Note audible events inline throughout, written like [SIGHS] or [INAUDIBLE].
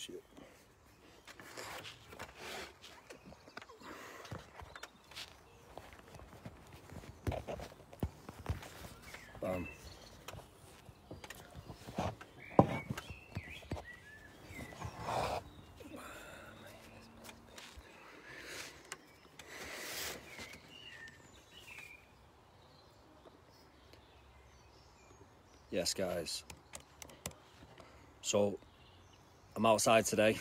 shit. Bam. Yes, guys. So, I'm outside today.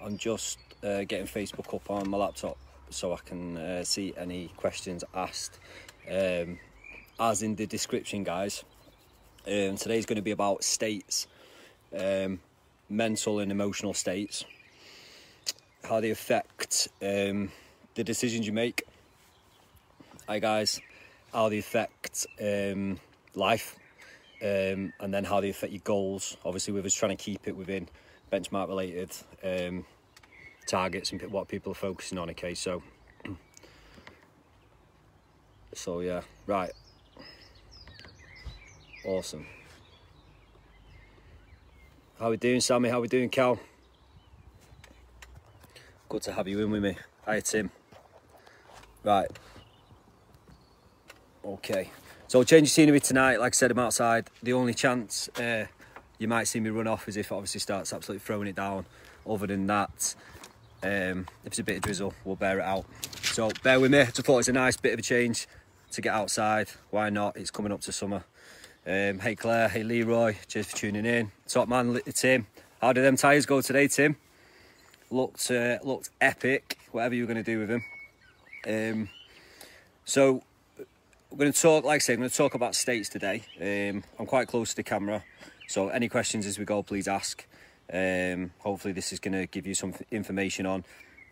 I'm just uh, getting Facebook up on my laptop so I can uh, see any questions asked. Um, as in the description, guys, um, today's going to be about states, um, mental and emotional states, how they affect um, the decisions you make. Hi, guys, how they affect um, life um, and then how they affect your goals. Obviously, with us trying to keep it within benchmark related um, targets and what people are focusing on. Okay, so [CLEARS THROAT] so yeah, right, awesome. How we doing, Sammy? How we doing, Cal? Good to have you in with me. Hi, Tim. Right. Okay. So change of scenery tonight. Like I said, I'm outside. The only chance uh, you might see me run off is if it obviously starts absolutely throwing it down. Other than that, um, if it's a bit of drizzle, we'll bear it out. So bear with me. I thought it's a nice bit of a change to get outside. Why not? It's coming up to summer. Um, hey Claire, hey Leroy, cheers for tuning in. Top man, Tim. How did them tyres go today, Tim? Looked uh, looked epic. Whatever you were going to do with them. Um, so we're going to talk, like I say, I'm going to talk about states today. Um, I'm quite close to the camera, so any questions as we go, please ask. Um, hopefully, this is going to give you some information on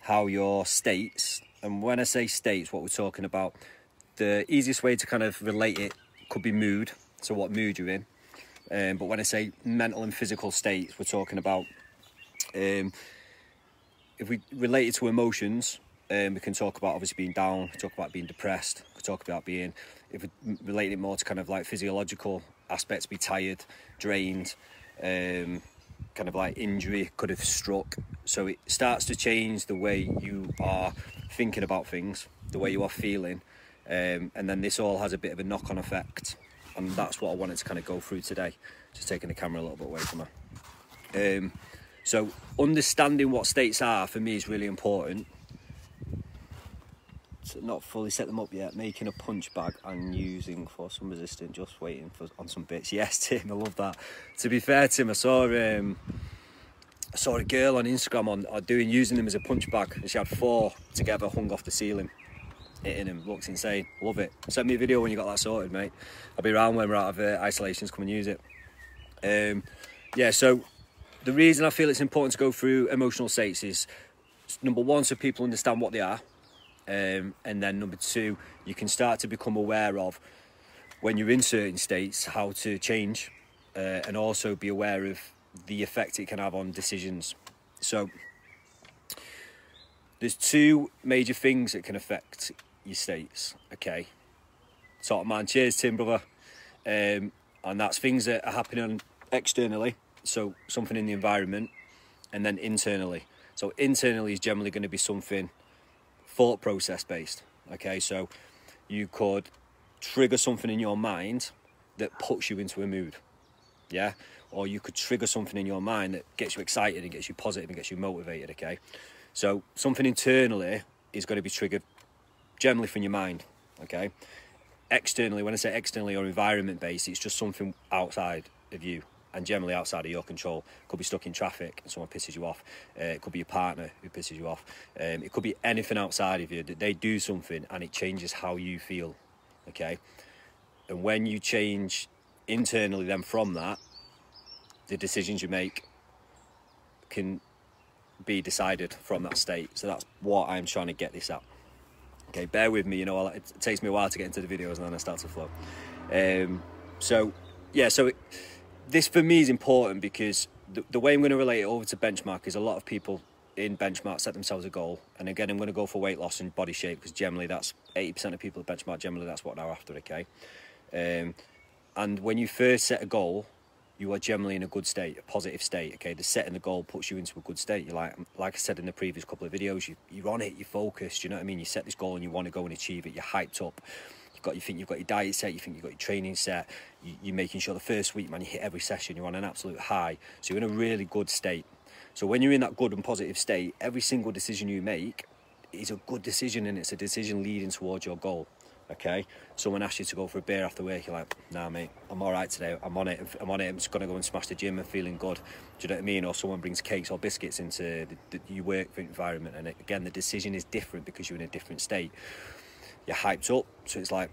how your states, and when I say states, what we're talking about, the easiest way to kind of relate it could be mood, so what mood you're in. Um, but when I say mental and physical states, we're talking about um, if we relate it to emotions, um, we can talk about obviously being down, talk about being depressed, talk about being, if we relate it more to kind of like physiological aspects, be tired, drained, um, kind of like injury could have struck. So it starts to change the way you are thinking about things, the way you are feeling, um, and then this all has a bit of a knock-on effect, and that's what I wanted to kind of go through today. Just taking the camera a little bit away from her. Um, so understanding what states are for me is really important not fully set them up yet, making a punch bag and using for some resistance, just waiting for on some bits. [LAUGHS] Yes, Tim, I love that. To be fair, Tim, I saw um, I saw a girl on Instagram on, on doing using them as a punch bag, and she had four together hung off the ceiling, hitting them. Looks insane. Love it. Send me a video when you got that sorted, mate. I'll be around when we're out of uh, isolations. Come and use it. Um, yeah. So the reason I feel it's important to go through emotional states is number one, so people understand what they are um, and then number two, you can start to become aware of when you're in certain states how to change uh, and also be aware of the effect it can have on decisions. So there's two major things that can affect your states. Okay, top man, cheers, Tim, brother. Um, and that's things that are happening externally, so something in the environment, and then internally. So internally is generally going to be something thought process based. Okay, so you could trigger something in your mind that puts you into a mood. Yeah, or you could trigger something in your mind that gets you excited and gets you positive and gets you motivated. Okay, so something internally is going to be triggered generally from your mind. Okay, externally, when I say externally or environment based, it's just something outside of you and generally outside of your control. Could be stuck in traffic and someone pisses you off. Uh, it could be your partner who pisses you off. Um, it could be anything outside of you that they do something and it changes how you feel. Okay, and when you change internally, then from that, the decisions you make can be decided from that state. So that's what I'm trying to get this at. Okay, bear with me. You know, it takes me a while to get into the videos and then I start to flow. Um, so yeah, so. It, this for me is important because the, the way I'm going to relate it over to benchmark is a lot of people in benchmark set themselves a goal and again i'm going to go for weight loss and body shape because generally that's 80% of people at benchmark generally that's what they're after okay um, and when you first set a goal you are generally in a good state, a positive state. Okay, the setting the goal puts you into a good state. You're like, like I said in the previous couple of videos, you, you're on it, you're focused. You know what I mean? You set this goal and you want to go and achieve it. You're hyped up. Got, you think you've got your diet set. You think you've got your training set. You, you're making sure the first week, man, you hit every session. You're on an absolute high. So you're in a really good state. So when you're in that good and positive state, every single decision you make is a good decision, and it's a decision leading towards your goal okay someone asks you to go for a beer after work you're like nah mate i'm all right today i'm on it i'm on it i'm just gonna go and smash the gym and feeling good do you know what i mean or someone brings cakes or biscuits into the, the, your work environment and again the decision is different because you're in a different state you're hyped up so it's like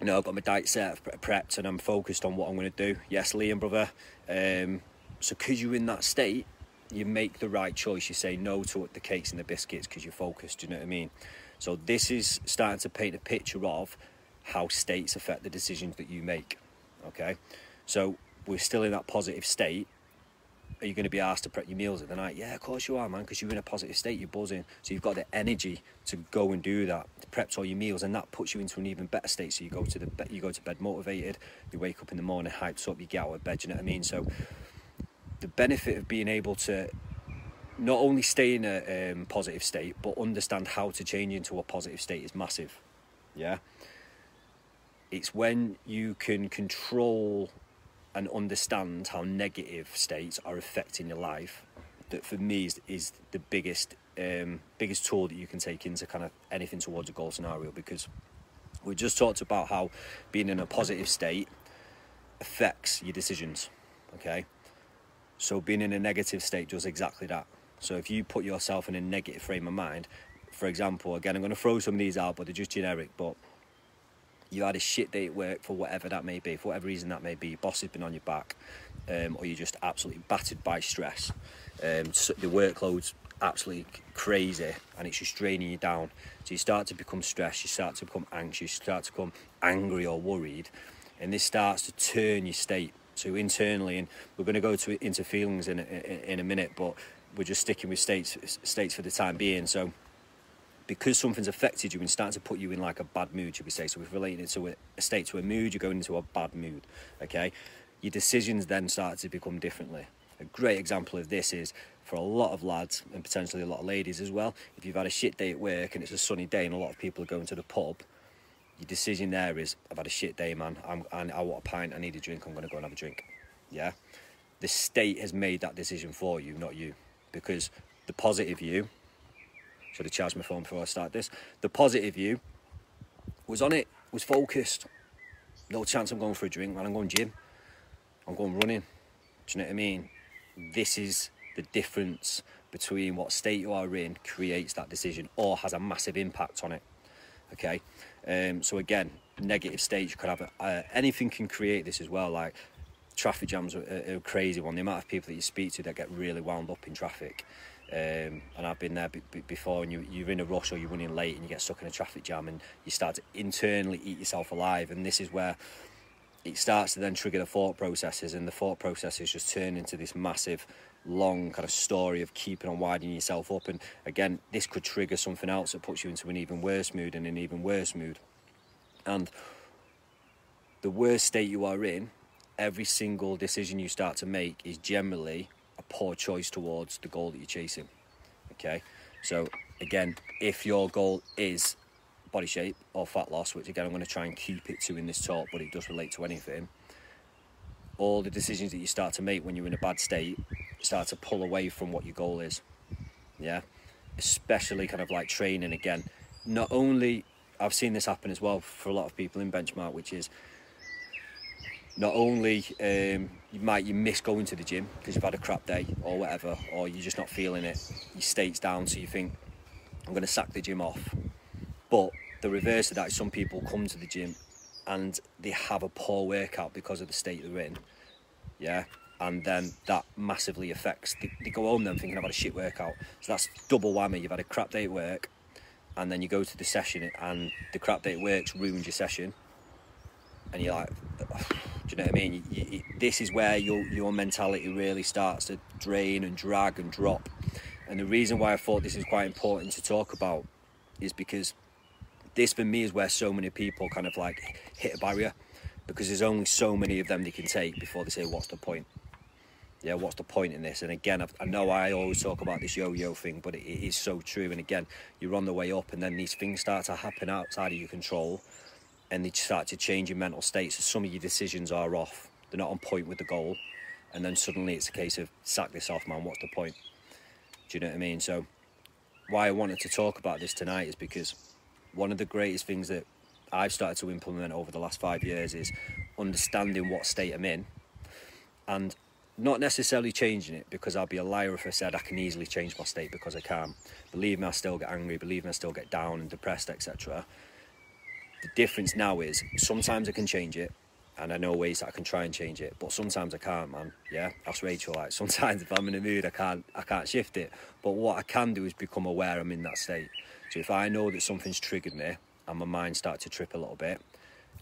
you know i've got my diet set prepped and i'm focused on what i'm going to do yes liam brother um, so because you're in that state you make the right choice you say no to the cakes and the biscuits because you're focused do you know what i mean so this is starting to paint a picture of how states affect the decisions that you make. Okay, so we're still in that positive state. Are you going to be asked to prep your meals at the night? Yeah, of course you are, man, because you're in a positive state. You're buzzing, so you've got the energy to go and do that, to prep all your meals, and that puts you into an even better state. So you go to the you go to bed motivated. You wake up in the morning hyped up. You get out of bed. You know what I mean? So the benefit of being able to not only stay in a um, positive state but understand how to change into a positive state is massive yeah it's when you can control and understand how negative states are affecting your life that for me is, is the biggest um, biggest tool that you can take into kind of anything towards a goal scenario because we just talked about how being in a positive state affects your decisions okay? So being in a negative state does exactly that. So if you put yourself in a negative frame of mind, for example, again, I'm going to throw some of these out, but they're just generic, but you had a shit day at work for whatever that may be, for whatever reason that may be, your boss has been on your back, um, or you're just absolutely battered by stress. Um, so the workload's absolutely crazy and it's just draining you down. So you start to become stressed, you start to become anxious, you start to become angry or worried, and this starts to turn your state. So internally, and we're going to go to into feelings in a, in a minute, but we're just sticking with states states for the time being. So because something's affected you and starting to put you in like a bad mood, should we say? So we're relating it to a state to a mood, you're going into a bad mood. Okay, your decisions then start to become differently. A great example of this is for a lot of lads and potentially a lot of ladies as well. If you've had a shit day at work and it's a sunny day and a lot of people are going to the pub, your decision there is I've had a shit day, man. I'm, I want a pint. I need a drink. I'm going to go and have a drink. Yeah, the state has made that decision for you, not you because the positive you, should have charged my phone before I start this, the positive view was on it, was focused. No chance I'm going for a drink, man. I'm going gym. I'm going running. Do you know what I mean? This is the difference between what state you are in creates that decision or has a massive impact on it. Okay, um, so again, negative states you could have a, uh, anything can create this as well. Like traffic jams are, are, a crazy one. The amount of people that you speak to that get really wound up in traffic. Um, and I've been there before, and you, you're in a rush or you're running late, and you get stuck in a traffic jam, and you start to internally eat yourself alive. And this is where it starts to then trigger the thought processes, and the thought processes just turn into this massive, long kind of story of keeping on winding yourself up. And again, this could trigger something else that puts you into an even worse mood and an even worse mood. And the worst state you are in every single decision you start to make is generally poor choice towards the goal that you're chasing. Okay, so again, if your goal is body shape or fat loss, which again I'm going to try and keep it to in this talk, but it does relate to anything. All the decisions that you start to make when you're in a bad state start to pull away from what your goal is. Yeah, especially kind of like training again. Not only I've seen this happen as well for a lot of people in benchmark, which is not only um, you might you miss going to the gym because you've had a crap day or whatever, or you're just not feeling it, your state's down, so you think I'm going to sack the gym off. But the reverse of that is some people come to the gym and they have a poor workout because of the state they're in, yeah, and then that massively affects. They, they go home then thinking I've had a shit workout, so that's double whammy. You've had a crap day at work, and then you go to the session and the crap day at work ruins your session, and you're like [SIGHS] do you know what I mean? You, you, this is where your your mentality really starts to drain and drag and drop. And the reason why I thought this is quite important to talk about is because this for me is where so many people kind of like hit a barrier because there's only so many of them they can take before they say, "What's the point?" Yeah, what's the point in this? And again, I've, i know I always talk about this yo-yo thing, but it, it is so true. And again, you're on the way up, and then these things start to happen outside of your control, and they start to change your mental state. So some of your decisions are off; they're not on point with the goal, and then suddenly it's a case of sack this off, man. What's the point? Do you know what I mean? So, why I wanted to talk about this tonight is because one of the greatest things that I've started to implement over the last five years is understanding what state I'm in and not necessarily changing it because I'll be a liar if I said I can easily change my state because I can. Believe me, I still get angry, believe me, I still get down and depressed, etc. The difference now is sometimes I can change it and I know ways that I can try and change it, but sometimes I can't, man. Yeah, that's Rachel. Like sometimes if I'm in a mood, I can't, I can't shift it. But what I can do is become aware I'm in that state. So if I know that something's triggered me and my mind starts to trip a little bit,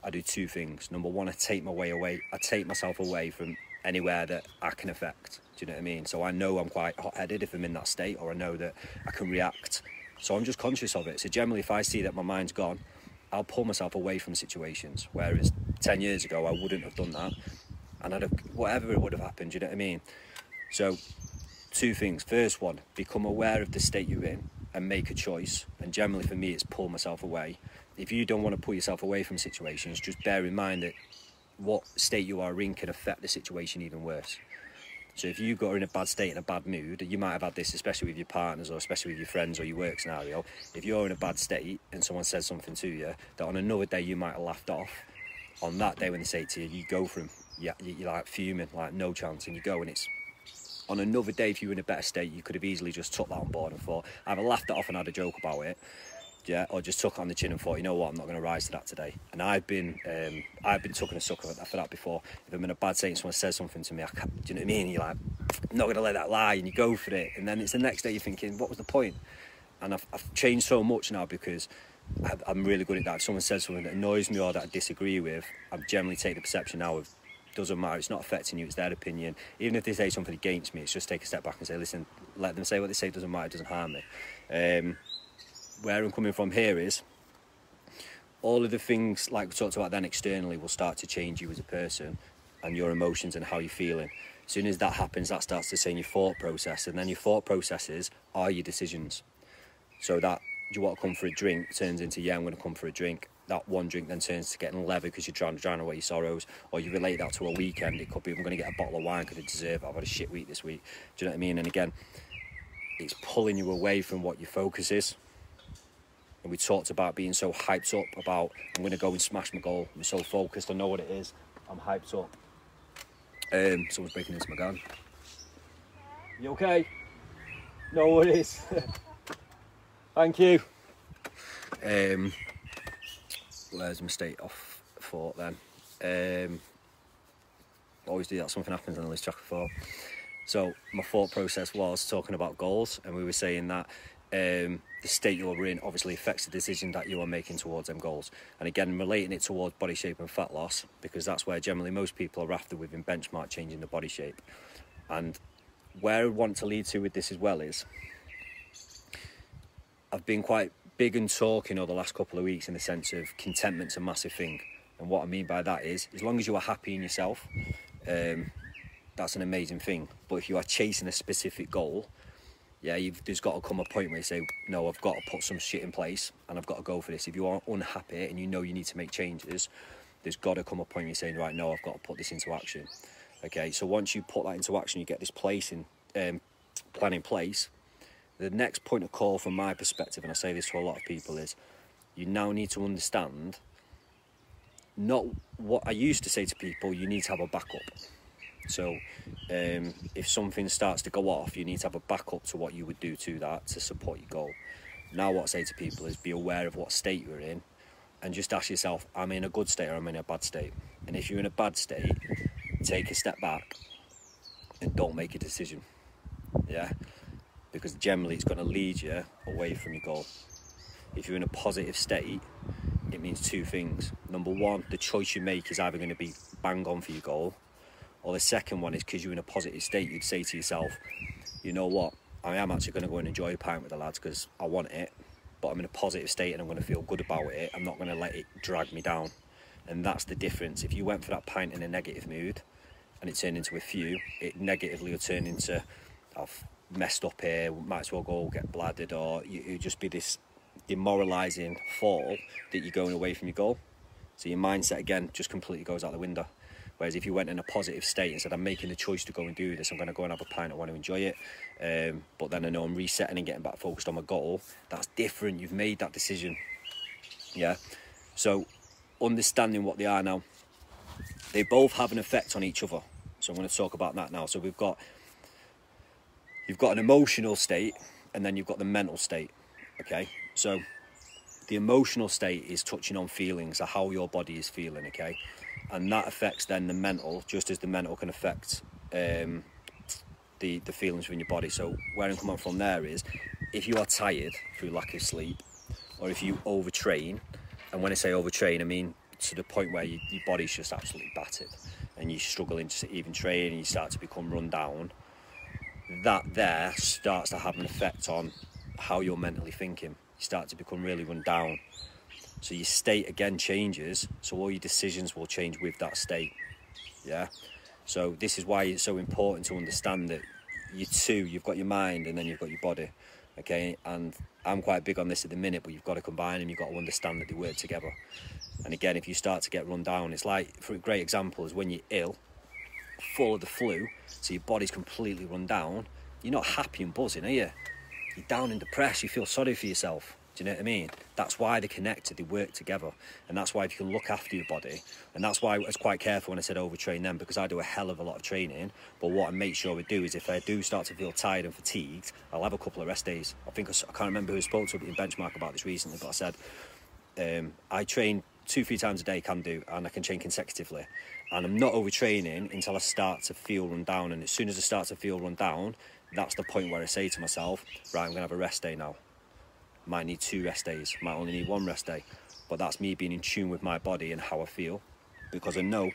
I do two things. Number one, I take my way away. I take myself away from anywhere that I can affect. Do you know what I mean? So I know I'm quite hot-headed if I'm in that state, or I know that I can react. So I'm just conscious of it. So generally, if I see that my mind's gone, I'll pull myself away from situations. Whereas ten years ago, I wouldn't have done that, and I'd have whatever it would have happened. You know what I mean? So two things. First one, become aware of the state you're in and make a choice. And generally for me, it's pull myself away. If you don't want to pull yourself away from situations, just bear in mind that what state you are in can affect the situation even worse. So if you got in a bad state, in a bad mood, you might have had this, especially with your partners or especially with your friends or your work scenario. If you're in a bad state and someone says something to you that on another day you might have laughed off, on that day when they say to you, you go from yeah, you're like fuming, like no chance, and you go and it's on another day, if you were in a better state, you could have easily just took that on board and thought, either laughed it off and had a joke about it, yeah, or just took it on the chin and thought, you know what, I'm not going to rise to that today. And I've been, um, I've been taking a sucker for that before. If I'm in a bad state and someone says something to me, I can't, do you know what I mean? You're like, I'm not going to let that lie, and you go for it. And then it's the next day you're thinking, what was the point? And I've, I've changed so much now because I'm really good at that. If someone says something that annoys me or that I disagree with, I generally take the perception now of doesn't matter. It's not affecting you. It's their opinion. Even if they say something against me, it's just take a step back and say, listen, let them say what they say. It doesn't matter. It doesn't harm me. Um, where I'm coming from here is all of the things like we talked about then externally will start to change you as a person and your emotions and how you're feeling. As soon as that happens, that starts to change your thought process, and then your thought processes are your decisions. So that do you want to come for a drink turns into yeah, I'm going to come for a drink that one drink then turns to getting leather because you're trying to drown away your sorrows, or you relate that to a weekend. It could be I'm going to get a bottle of wine because I deserve it. I've had a shit week this week. Do you know what I mean? And again, it's pulling you away from what your focus is. And we talked about being so hyped up about I'm going to go and smash my goal. I'm so focused. I know what it is. I'm hyped up. Um, someone's breaking into my gun. You okay? No worries. [LAUGHS] Thank you. Um, where's my state off thought then? Um, always do that, something happens and I lose track of thought. So my thought process was talking about goals, and we were saying that um, the state you're in obviously affects the decision that you are making towards them goals. And again, relating it towards body shape and fat loss, because that's where generally most people are after within benchmark changing the body shape. And where I want to lead to with this as well is I've been quite big and talking over the last couple of weeks in the sense of contentment's a massive thing. And what I mean by that is, as long as you are happy in yourself, um, that's an amazing thing. But if you are chasing a specific goal, yeah, there's got to come a point where you say, no, I've got to put some shit in place and I've got to go for this. If you are unhappy and you know you need to make changes, there's got to come a point where you're saying, right, no, I've got to put this into action. Okay, so once you put that into action, you get this place in um, plan in place, the next point of call from my perspective, and I say this to a lot of people, is you now need to understand not what I used to say to people, you need to have a backup. So, um, if something starts to go off, you need to have a backup to what you would do to that to support your goal. Now, what I say to people is be aware of what state you're in and just ask yourself, am I in a good state or am I in a bad state? And if you're in a bad state, take a step back and don't make a decision. Yeah, because generally it's going to lead you away from your goal. If you're in a positive state, it means two things. Number one, the choice you make is either going to be bang on for your goal, or the second one is because you're in a positive state, you'd say to yourself, you know what, I am actually going to go and enjoy a pint with the lads because I want it, but I'm in a positive state and I'm going to feel good about it. I'm not going to let it drag me down. And that's the difference. If you went for that pint in a negative mood and it turned into a few, it negatively would turn into, I've messed up here, might as well go get bladdered, or it would just be this demoralising fall that you're going away from your goal. So your mindset again just completely goes out the window. Whereas if you went in a positive state and said, I'm making the choice to go and do this, I'm going to go and have a pint, I want to enjoy it. Um, but then I know I'm resetting and getting back focused on my goal, that's different. You've made that decision. Yeah. So understanding what they are now, they both have an effect on each other. So I'm going to talk about that now. So we've got you've got an emotional state and then you've got the mental state. Okay. So the emotional state is touching on feelings or how your body is feeling, okay? And that affects then the mental, just as the mental can affect um, the, the feelings within your body. So where I'm coming from there is, if you are tired through lack of sleep, or if you overtrain, and when I say overtrain, I mean to the point where you, your body's just absolutely battered, and you're struggling to even train, and you start to become run down, that there starts to have an effect on how you're mentally thinking you start to become really run down. So your state again changes, so all your decisions will change with that state. Yeah. So this is why it's so important to understand that you two, you've got your mind and then you've got your body. Okay, and I'm quite big on this at the minute, but you've got to combine them, you've got to understand that they work together. And again, if you start to get run down, it's like, for a great example, is when you're ill, full of the flu, so your body's completely run down, you're not happy and buzzing, are you? you're down and depressed, you feel sorry for yourself. Do you know what I mean? That's why they're connected, they work together. And that's why if you can look after your body, and that's why I was quite careful when I said overtrain them because I do a hell of a lot of training. But what I make sure we do is if I do start to feel tired and fatigued, I'll have a couple of rest days. I think I, can't remember who spoke to in benchmark about this recently, but I said um, I train two, three times a day, can do, and I can train consecutively. And I'm not overtraining until I start to feel run down. And as soon as I start to feel run down, that's the point where I say to myself, right, I'm going to have a rest day now. Might need two rest days, might only need one rest day. But that's me being in tune with my body and how I feel. Because I know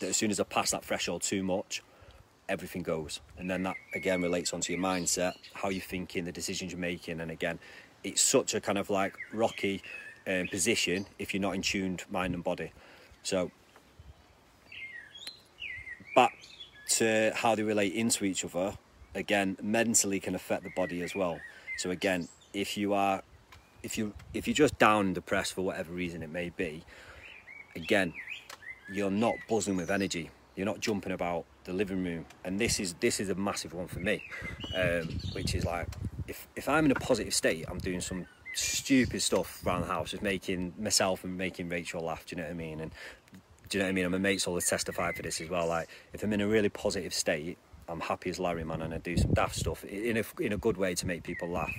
that as soon as I pass that threshold too much, everything goes. And then that again relates onto your mindset, how you're thinking, the decisions you're making. And again, it's such a kind of like rocky um, position if you're not in tuned mind and body. So back to how they relate into each other again mentally can affect the body as well so again if you are if you if you're just down and depressed for whatever reason it may be again you're not buzzing with energy. You're not jumping about the living room. And this is this is a massive one for me um, which is like if if i'm in a positive state i'm doing some stupid stuff around the house just making myself and making rachel laugh do you know what i mean? And do you know what i mean? My mates all testify for this as well like if i'm in a really positive state I'm happy as Larry man and I do some daft stuff in a, in a good way to make people laugh.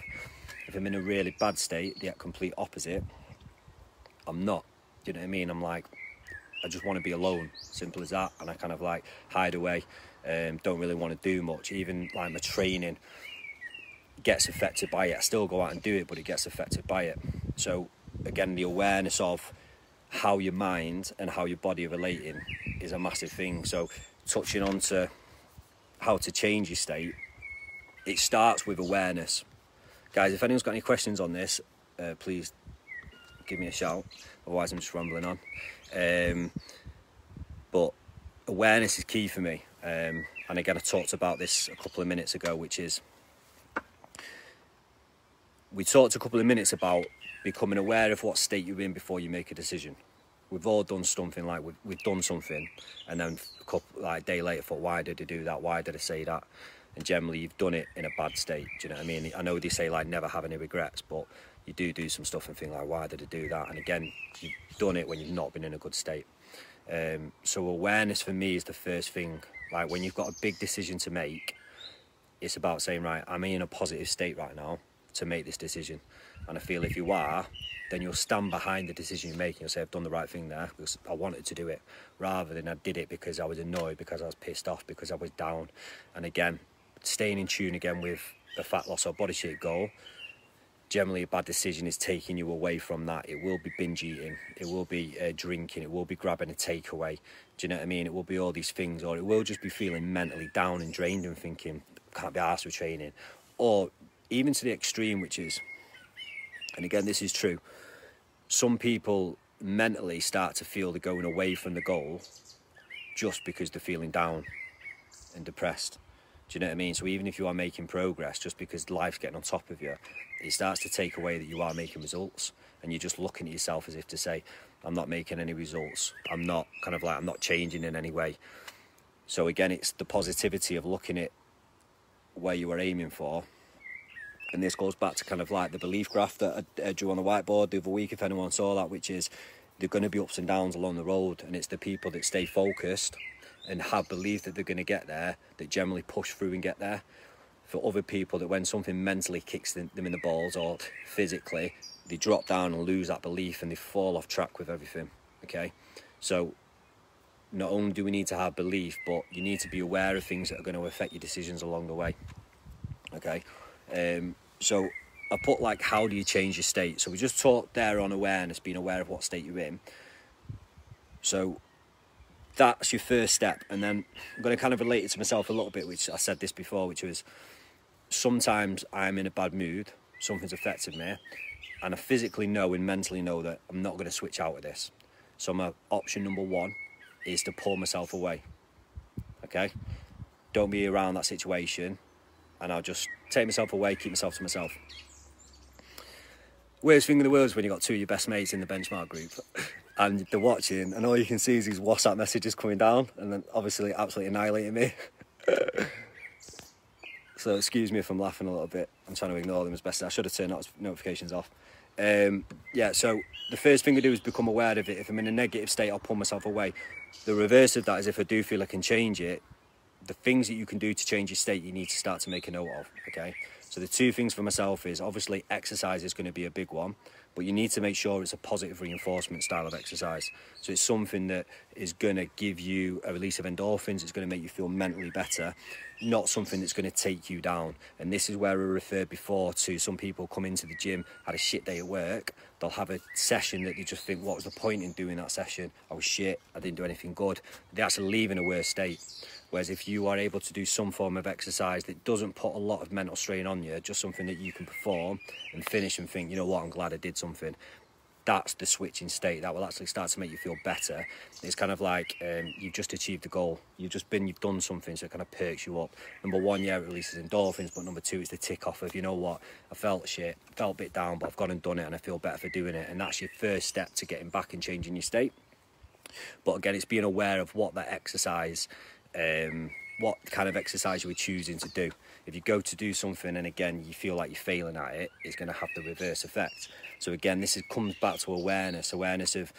If I'm in a really bad state, the complete opposite, I'm not. Do you know what I mean? I'm like, I just want to be alone, simple as that. And I kind of like hide away, um, don't really want to do much. Even like my training gets affected by it. I still go out and do it, but it gets affected by it. So again, the awareness of how your mind and how your body are relating is a massive thing. So touching on to how to change your state, it starts with awareness. Guys, if anyone's got any questions on this, uh, please give me a shout. Otherwise, I'm just rambling on. Um, but awareness is key for me. Um, and again, I talked about this a couple of minutes ago, which is we talked a couple of minutes about becoming aware of what state you're in before you make a decision we've all done something like we've, we've done something and then a couple like a day later thought why did I do that why did I say that and generally you've done it in a bad state do you know what I mean I know they say like never have any regrets but you do do some stuff and think like why did I do that and again you've done it when you've not been in a good state um, so awareness for me is the first thing like when you've got a big decision to make it's about saying right I'm in a positive state right now to make this decision and I feel if you are then you'll stand behind the decision you're making. You'll say, I've done the right thing there because I wanted to do it, rather than I did it because I was annoyed, because I was pissed off, because I was down. And again, staying in tune again with the fat loss or body shape goal. Generally, a bad decision is taking you away from that. It will be binge eating, it will be uh, drinking, it will be grabbing a takeaway. Do you know what I mean? It will be all these things, or it will just be feeling mentally down and drained and thinking, can't be asked with training. Or even to the extreme, which is, and again, this is true, some people mentally start to feel they're going away from the goal just because they're feeling down and depressed. Do you know what I mean? So even if you are making progress, just because life's getting on top of you, it starts to take away that you are making results, and you're just looking at yourself as if to say, "I'm not making any results. I'm not kind of like I'm not changing in any way." So again, it's the positivity of looking at where you are aiming for. And this goes back to kind of like the belief graph that I, drew on the whiteboard the other week, if anyone saw that, which is there are going to be ups and downs along the road, and it's the people that stay focused and have belief that they're going to get there that generally push through and get there. For other people, that when something mentally kicks them in the balls or physically, they drop down and lose that belief and they fall off track with everything. Okay, so not only do we need to have belief, but you need to be aware of things that are going to affect your decisions along the way. Okay, um, so I put like, how do you change your state? So we just talked there on awareness, being aware of what state you're in. So that's your first step, and then I'm going to kind of relate it to myself a little bit, which I said this before, which was sometimes I'm in a bad mood, something's affected me, and I physically know and mentally know that I'm not going to switch out of this. So my option number one is to pull myself away. Okay? Don't be around that situation and I'll just take myself away, keep myself to myself. Worst thing in the world is when you've got two of your best mates in the benchmark group [LAUGHS] and they're watching and all you can see is these WhatsApp messages coming down and then obviously absolutely annihilating me. [LAUGHS] so excuse me if I'm laughing a little bit. I'm trying to ignore them as best I should have turned notifications off. Um, yeah, so the first thing I do is become aware of it. If I'm in a negative state, I'll pull myself away. The reverse of that is if I do feel I can change it, the things that you can do to change your state, you need to start to make a note of, okay? So the two things for myself is obviously exercise is going to be a big one, but you need to make sure it's a positive reinforcement style of exercise. So it's something that is going to give you a release of endorphins, it's going to make you feel mentally better, not something that's going to take you down. And this is where I referred before to some people come into the gym, had a shit day at work, they'll have a session that you just think, what was the point in doing that session? I was shit, I didn't do anything good. They actually leave in a worse state. Whereas if you are able to do some form of exercise that doesn't put a lot of mental strain on you, just something that you can perform and finish and think, you know what, I'm glad I did something. That's the switching state. That will actually start to make you feel better. It's kind of like um, you've just achieved a goal. You've just been, you've done something, so it kind of perks you up. Number one, yeah, it releases endorphins, but number two is the tick off of, you know what, I felt shit, felt a bit down, but I've gone and done it and I feel better for doing it. And that's your first step to getting back and changing your state. But again, it's being aware of what that exercise um, what kind of exercise you're choosing to do. If you go to do something and again you feel like you're failing at it, it's going to have the reverse effect. So again, this is, comes back to awareness, awareness of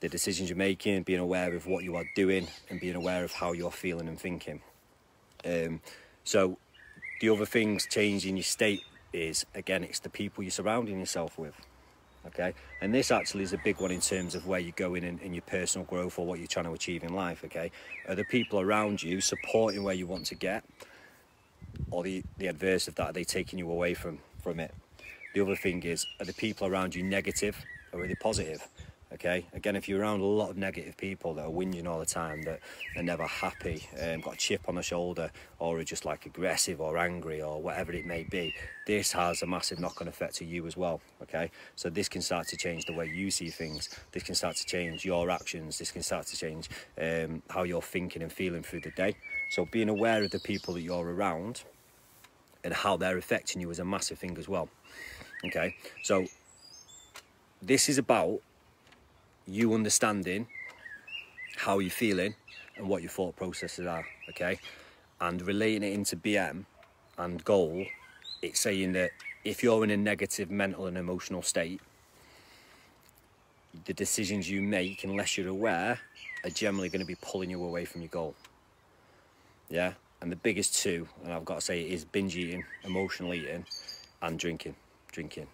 the decisions you're making, being aware of what you are doing, and being aware of how you're feeling and thinking. Um, so the other things changing your state is again, it's the people you're surrounding yourself with okay? And this actually is a big one in terms of where you're going in, in, your personal growth or what you're trying to achieve in life okay? Are the people around you supporting where you want to get or the the adverse of that are they taking you away from from it? The other thing is are the people around you negative or are they positive Okay, again, if you're around a lot of negative people that are whinging all the time, that are never happy, um, got a chip on the shoulder, or are just like aggressive or angry or whatever it may be, this has a massive knock on effect to you as well. Okay, so this can start to change the way you see things, this can start to change your actions, this can start to change um, how you're thinking and feeling through the day. So, being aware of the people that you're around and how they're affecting you is a massive thing as well. Okay, so this is about you understanding how you're feeling and what your thought processes are, okay? And relating it into BM and goal, it's saying that if you're in a negative mental and emotional state, the decisions you make, unless you're aware, are generally going to be pulling you away from your goal. Yeah? And the biggest two, and I've got to say, is binge eating, emotional eating, and drinking. Drinking.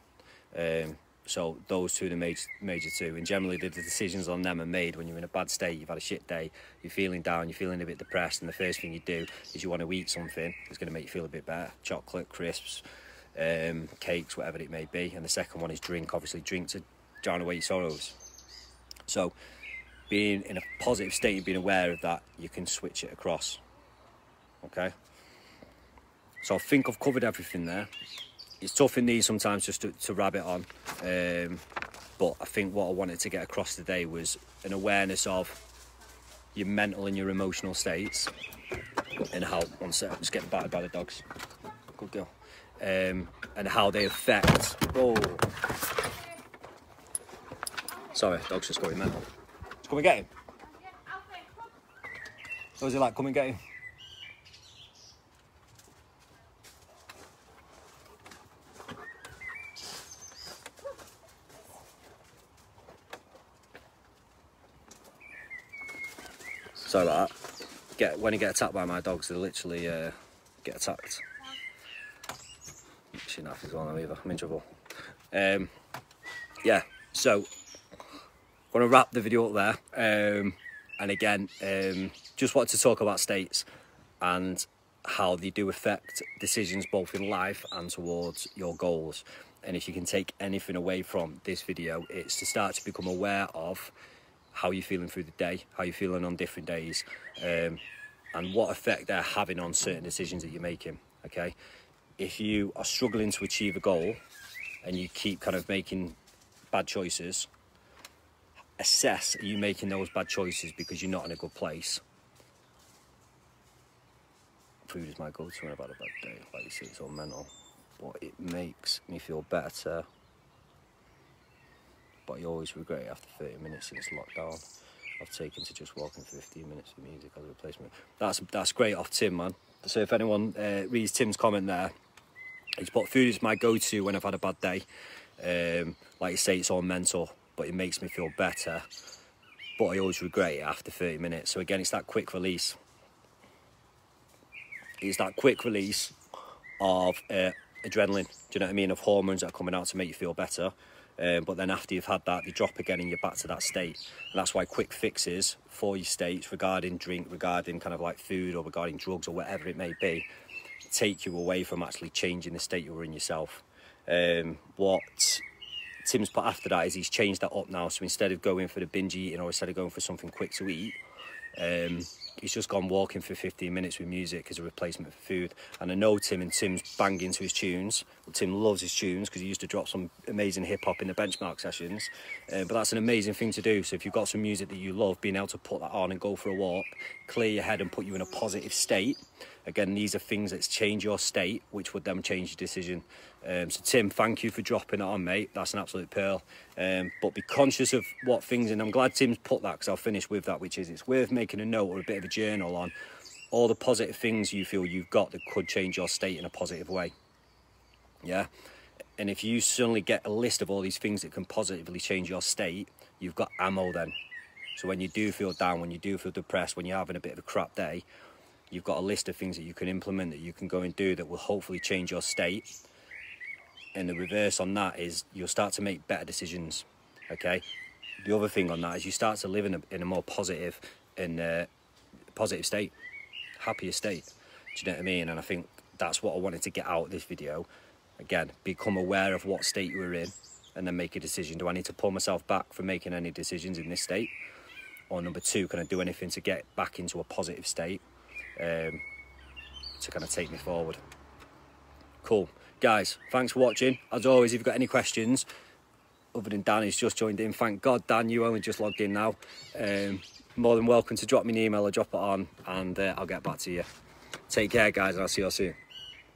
Um, so those two the major, major two. And generally the, the, decisions on them are made when you're in a bad state, you've had a shit day, you're feeling down, you're feeling a bit depressed, and the first thing you do is you want to eat something that's going to make you feel a bit better. Chocolate, crisps, um, cakes, whatever it may be. And the second one is drink, obviously drink to drown away your sorrows. So being in a positive state and being aware of that, you can switch it across. Okay? So I think I've covered everything there it's tough in these sometimes just to, to rabbit on. Um, But I think what I wanted to get across today was an awareness of your mental and your emotional states and how one sec, just getting battered by the dogs. Good girl. Um, and how they affect. Oh, sorry, dog's just going mental. Come and get him. What was it like? Come and get him. Sorry about that. Get when you get attacked by my dogs, they literally uh, get attacked. She naff as well now either. I'm in trouble. Um, yeah, so want to wrap the video up there. Um, and again, um, just wanted to talk about states and how they do affect decisions both in life and towards your goals. And if you can take anything away from this video, it's to start to become aware of how you're feeling through the day, how you're feeling on different days, um, and what effect they're having on certain decisions that you're making. Okay, if you are struggling to achieve a goal and you keep kind of making bad choices, assess are you making those bad choices because you're not in a good place? Food is my go-to when I've had a bad day. Like you see, it's all mental, but it makes me feel better but I always regret it after 30 minutes since lockdown. I've taken to just walking for 15 minutes with music as a replacement. That's that's great off Tim, man. So if anyone uh, reads Tim's comment there, he's put food is my go-to when I've had a bad day. Um, like you say, it's all mental, but it makes me feel better. But I always regret it after 30 minutes. So again, it's that quick release. It's that quick release of uh, adrenaline. Do you know what I mean? Of hormones that are coming out to make you feel better. Um, but then after you've had that, they drop again and you're back to that state. And that's why quick fixes for your states regarding drink, regarding kind of like food or regarding drugs or whatever it may be, take you away from actually changing the state you were in yourself. Um, what Tim's put after that is he's changed that up now. So instead of going for the binge eating or instead of going for something quick to eat, um, he's just gone walking for 15 minutes with music as a replacement for food. And I know Tim and Tim's banging to his tunes. Well, Tim loves his tunes because he used to drop some amazing hip hop in the benchmark sessions. Uh, but that's an amazing thing to do. So if you've got some music that you love, being able to put that on and go for a walk, clear your head and put you in a positive state. Again, these are things that change your state, which would then change your decision. Um, so Tim, thank you for dropping it on, mate. That's an absolute pearl. Um, but be conscious of what things, and I'm glad Tim's put that because I'll finish with that, which is it's worth making a note or a bit of a journal on all the positive things you feel you've got that could change your state in a positive way. Yeah. And if you suddenly get a list of all these things that can positively change your state, you've got ammo then. So when you do feel down, when you do feel depressed, when you're having a bit of a crap day, you've got a list of things that you can implement that you can go and do that will hopefully change your state and the reverse on that is you'll start to make better decisions okay? The other thing on that is you start to live in a, in a more positive and uh, positive state happier state. Do you know what i mean? And i think that's what i wanted to get out of this video. Again become aware of what state you are in and then make a decision. Do i need to pull myself back from making any decisions in this state? Or number two can i do anything to get back into a positive state um, to kind of take me forward? Cool guys, thanks for watching. As always, if you've got any questions, other than Dan, who's just joined in. Thank God, Dan, you only just logged in now. Um, more than welcome to drop me an email or drop it on, and uh, I'll get back to you. Take care, guys, and I'll see you all soon.